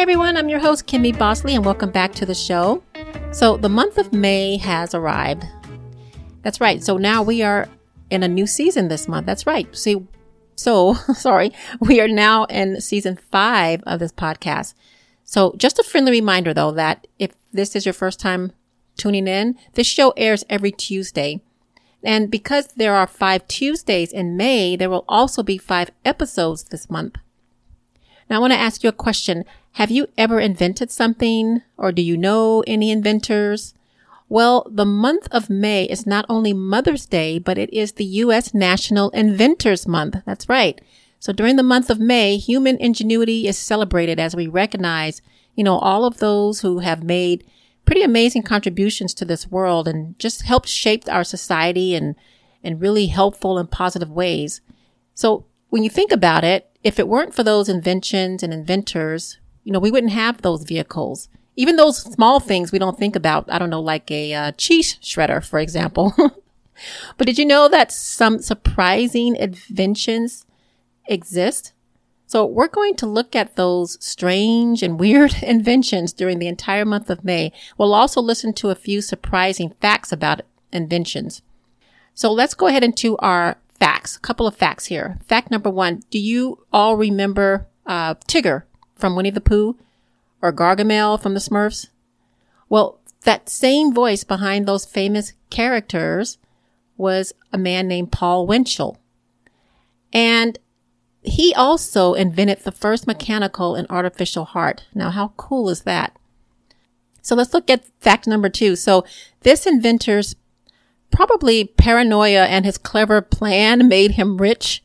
everyone, I'm your host, Kimmy Bosley, and welcome back to the show. So, the month of May has arrived. That's right. So, now we are in a new season this month. That's right. See, so sorry, we are now in season five of this podcast. So, just a friendly reminder though that if this is your first time tuning in, this show airs every Tuesday. And because there are five Tuesdays in May, there will also be five episodes this month. Now, I want to ask you a question. Have you ever invented something or do you know any inventors? Well, the month of May is not only Mother's Day, but it is the U.S. National Inventors Month. That's right. So during the month of May, human ingenuity is celebrated as we recognize, you know, all of those who have made pretty amazing contributions to this world and just helped shape our society and in really helpful and positive ways. So when you think about it, if it weren't for those inventions and inventors, you know, we wouldn't have those vehicles. Even those small things we don't think about. I don't know, like a uh, cheese shredder, for example. but did you know that some surprising inventions exist? So we're going to look at those strange and weird inventions during the entire month of May. We'll also listen to a few surprising facts about inventions. So let's go ahead into our facts. A couple of facts here. Fact number one. Do you all remember uh, Tigger from Winnie the Pooh or Gargamel from the Smurfs? Well, that same voice behind those famous characters was a man named Paul Winchell. And he also invented the first mechanical and artificial heart. Now, how cool is that? So let's look at fact number two. So this inventor's probably paranoia and his clever plan made him rich.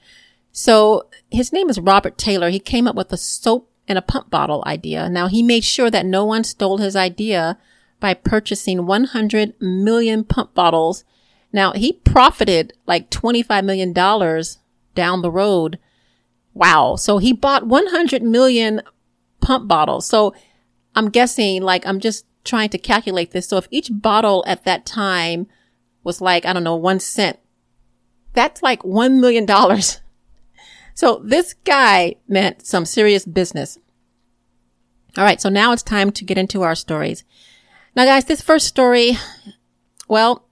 So his name is Robert Taylor. He came up with a soap and a pump bottle idea. Now he made sure that no one stole his idea by purchasing 100 million pump bottles. Now he profited like $25 million down the road. Wow. So he bought 100 million pump bottles. So I'm guessing like I'm just trying to calculate this. So if each bottle at that time was like, I don't know, one cent, that's like $1 million. So this guy meant some serious business. All right. So now it's time to get into our stories. Now, guys, this first story, well,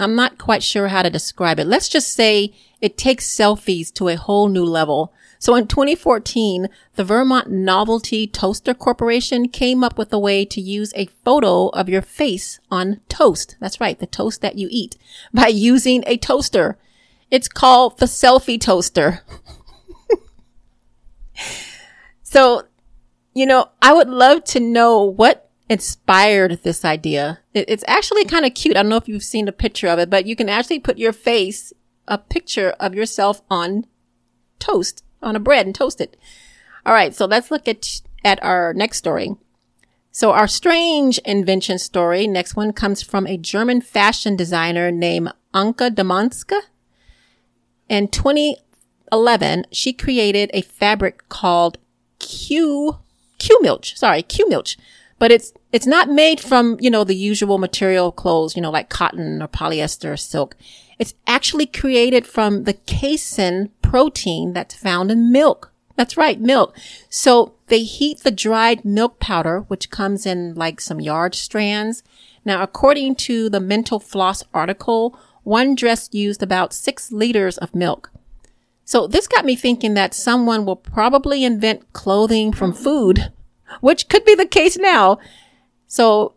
I'm not quite sure how to describe it. Let's just say it takes selfies to a whole new level. So in 2014, the Vermont Novelty Toaster Corporation came up with a way to use a photo of your face on toast. That's right. The toast that you eat by using a toaster. It's called the selfie toaster. so, you know, I would love to know what inspired this idea. It, it's actually kind of cute. I don't know if you've seen a picture of it, but you can actually put your face, a picture of yourself on toast, on a bread and toast it. All right. So let's look at, at our next story. So our strange invention story, next one comes from a German fashion designer named Anke Domaske. In 2011, she created a fabric called Q, Q Milch. Sorry, Q Milch. But it's, it's not made from, you know, the usual material clothes, you know, like cotton or polyester or silk. It's actually created from the casein protein that's found in milk. That's right, milk. So they heat the dried milk powder, which comes in like some yard strands. Now, according to the Mental Floss article, one dress used about six liters of milk. So this got me thinking that someone will probably invent clothing from food, which could be the case now. So,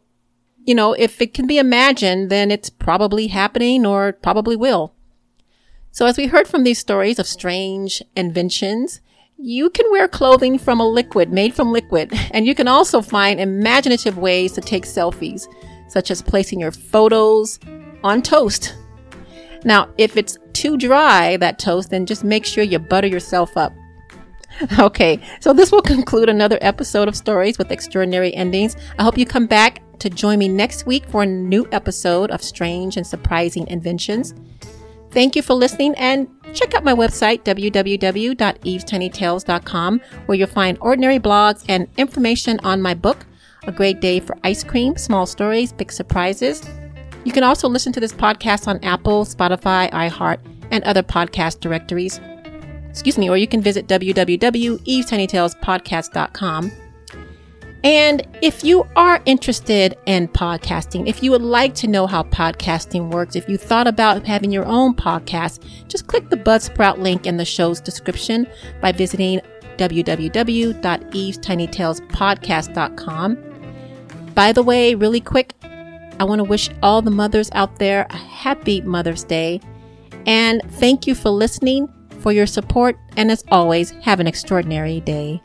you know, if it can be imagined, then it's probably happening or probably will. So as we heard from these stories of strange inventions, you can wear clothing from a liquid made from liquid, and you can also find imaginative ways to take selfies, such as placing your photos on toast now, if it's too dry, that toast, then just make sure you butter yourself up. Okay, so this will conclude another episode of Stories with Extraordinary Endings. I hope you come back to join me next week for a new episode of Strange and Surprising Inventions. Thank you for listening and check out my website, www.evestinytales.com, where you'll find ordinary blogs and information on my book, A Great Day for Ice Cream, Small Stories, Big Surprises. You can also listen to this podcast on Apple, Spotify, iHeart, and other podcast directories. Excuse me, or you can visit www.evestinytalespodcast.com. And if you are interested in podcasting, if you would like to know how podcasting works, if you thought about having your own podcast, just click the Buzzsprout link in the show's description by visiting www.evestinytalespodcast.com. By the way, really quick, I want to wish all the mothers out there a happy Mother's Day. And thank you for listening, for your support, and as always, have an extraordinary day.